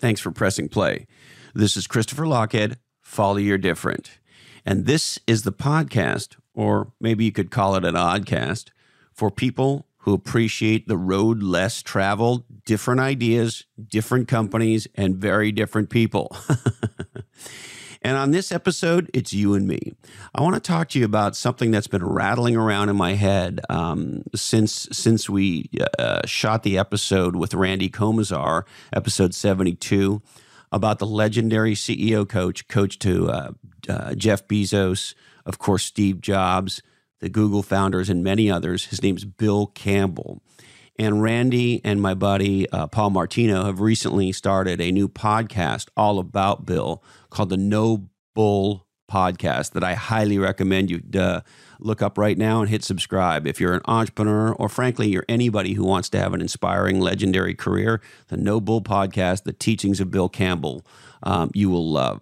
Thanks for pressing play. This is Christopher Lochhead, Follow Your Different. And this is the podcast, or maybe you could call it an oddcast, for people who appreciate the road less traveled, different ideas, different companies, and very different people. and on this episode, it's you and me. I want to talk to you about something that's been rattling around in my head um, since since we uh, shot the episode with Randy Komisar, episode seventy two, about the legendary CEO coach, coach to uh, uh, Jeff Bezos, of course, Steve Jobs the Google founders, and many others. His name's Bill Campbell. And Randy and my buddy uh, Paul Martino have recently started a new podcast all about Bill called the No Bull Podcast that I highly recommend you uh, look up right now and hit subscribe. If you're an entrepreneur or frankly, you're anybody who wants to have an inspiring, legendary career, the No Bull Podcast, the teachings of Bill Campbell, um, you will love.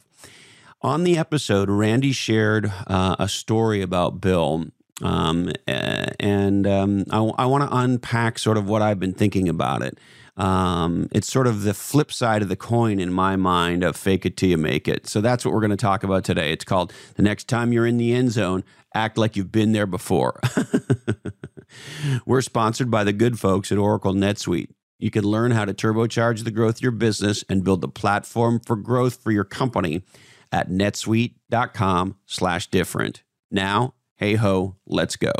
On the episode, Randy shared uh, a story about Bill um, and um, I, I want to unpack sort of what I've been thinking about it. Um, it's sort of the flip side of the coin in my mind of fake it till you make it. So that's what we're going to talk about today. It's called the next time you're in the end zone, act like you've been there before. we're sponsored by the good folks at Oracle NetSuite. You can learn how to turbocharge the growth of your business and build the platform for growth for your company at netsuite.com slash different. Now, Hey ho, let's go.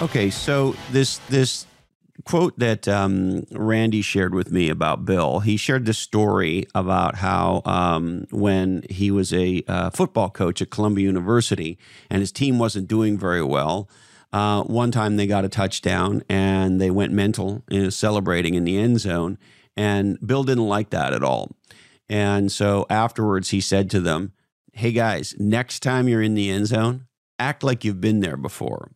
Okay, so this this quote that um, Randy shared with me about Bill. He shared this story about how um, when he was a uh, football coach at Columbia University and his team wasn't doing very well. Uh, one time they got a touchdown and they went mental, know, celebrating in the end zone. And Bill didn't like that at all. And so afterwards, he said to them, Hey guys, next time you're in the end zone, act like you've been there before.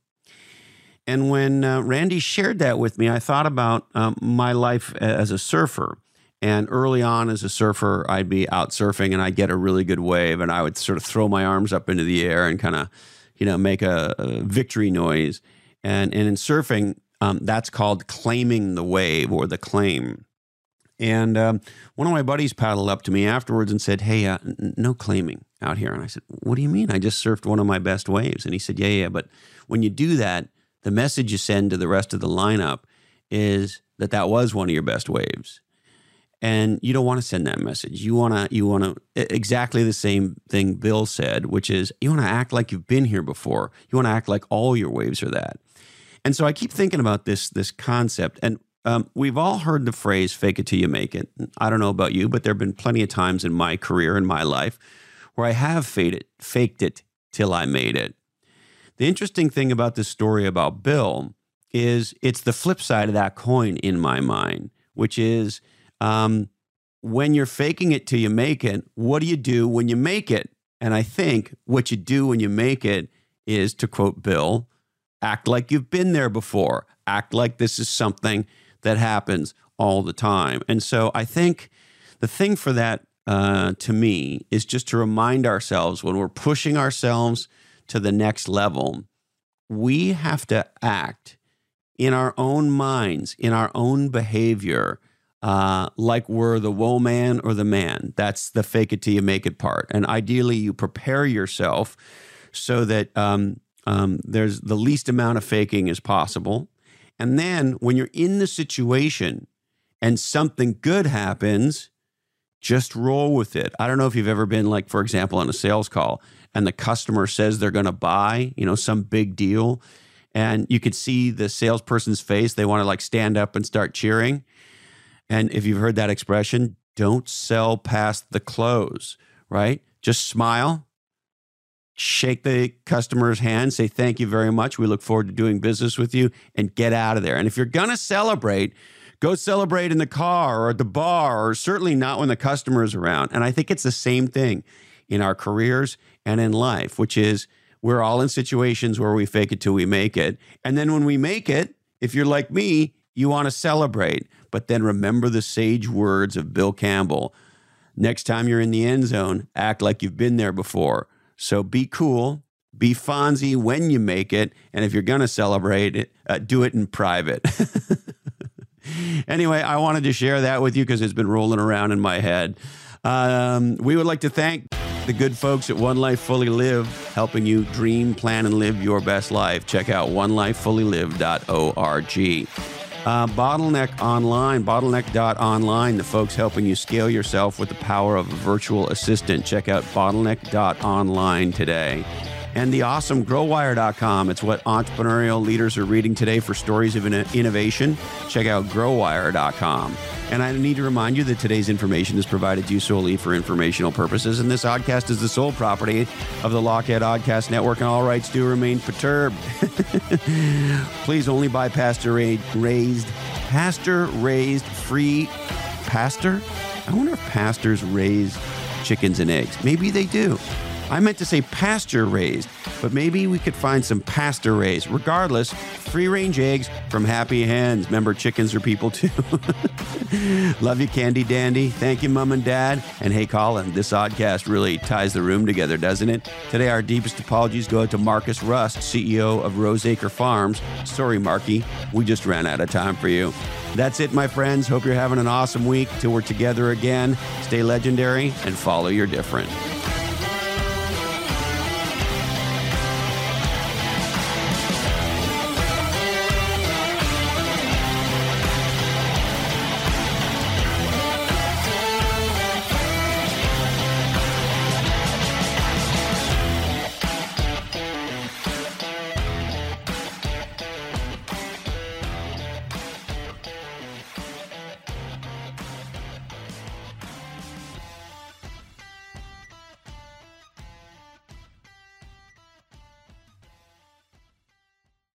And when uh, Randy shared that with me, I thought about um, my life as a surfer. And early on as a surfer, I'd be out surfing and I'd get a really good wave and I would sort of throw my arms up into the air and kind of, you know, make a, a, victory noise. And, and in surfing, um, that's called claiming the wave or the claim. And um, one of my buddies paddled up to me afterwards and said, Hey, uh, n- no claiming out here. And I said, What do you mean? I just surfed one of my best waves. And he said, Yeah, yeah, but when you do that, the message you send to the rest of the lineup is that that was one of your best waves. And you don't want to send that message. You want to you want to exactly the same thing bill said which is you want to act like you've been here before. You want to act like all your waves are that. And so i keep thinking about this this concept. And um, we've all heard the phrase fake it till you make it. I don't know about you but there have been plenty of times in my career in my life where i have faked it faked it till i made it the interesting thing about this story about Bill is it's the flip side of that coin in my mind, which is um, when you're faking it till you make it, what do you do when you make it? And I think what you do when you make it is, to quote Bill, act like you've been there before, act like this is something that happens all the time. And so I think the thing for that uh, to me is just to remind ourselves when we're pushing ourselves to the next level, we have to act in our own minds, in our own behavior, uh, like we're the woe man or the man. That's the fake it till you make it part. And ideally, you prepare yourself so that um, um, there's the least amount of faking as possible. And then when you're in the situation and something good happens, just roll with it. I don't know if you've ever been like, for example, on a sales call and the customer says they're going to buy, you know, some big deal. And you could see the salesperson's face. They want to like stand up and start cheering. And if you've heard that expression, don't sell past the close, right? Just smile, shake the customer's hand, say, thank you very much. We look forward to doing business with you, and get out of there. And if you're going to celebrate, go celebrate in the car or at the bar, or certainly not when the customer is around. And I think it's the same thing in our careers and in life, which is we're all in situations where we fake it till we make it. And then when we make it, if you're like me, you want to celebrate. But then remember the sage words of Bill Campbell Next time you're in the end zone, act like you've been there before. So be cool, be Fonzie when you make it, and if you're going to celebrate it, uh, do it in private. anyway, I wanted to share that with you because it's been rolling around in my head. Um, we would like to thank the good folks at One Life Fully Live, helping you dream, plan, and live your best life. Check out onelifefullylive.org. Uh, Bottleneck Online, bottleneck.online, the folks helping you scale yourself with the power of a virtual assistant. Check out bottleneck.online today. And the awesome growwire.com. It's what entrepreneurial leaders are reading today for stories of innovation. Check out growwire.com. And I need to remind you that today's information is provided to you solely for informational purposes, and this oddcast is the sole property of the Lochhead Oddcast Network, and all rights do remain perturbed. Please only buy pasture raised, pastor raised free pastor. I wonder if pastors raise chickens and eggs. Maybe they do. I meant to say pasture raised, but maybe we could find some pasture raised. Regardless, free range eggs from happy hens. Remember, chickens are people too. Love you, Candy Dandy. Thank you, Mom and Dad. And hey, Colin, this oddcast really ties the room together, doesn't it? Today, our deepest apologies go out to Marcus Rust, CEO of Roseacre Farms. Sorry, Marky, we just ran out of time for you. That's it, my friends. Hope you're having an awesome week. Till we're together again, stay legendary and follow your different.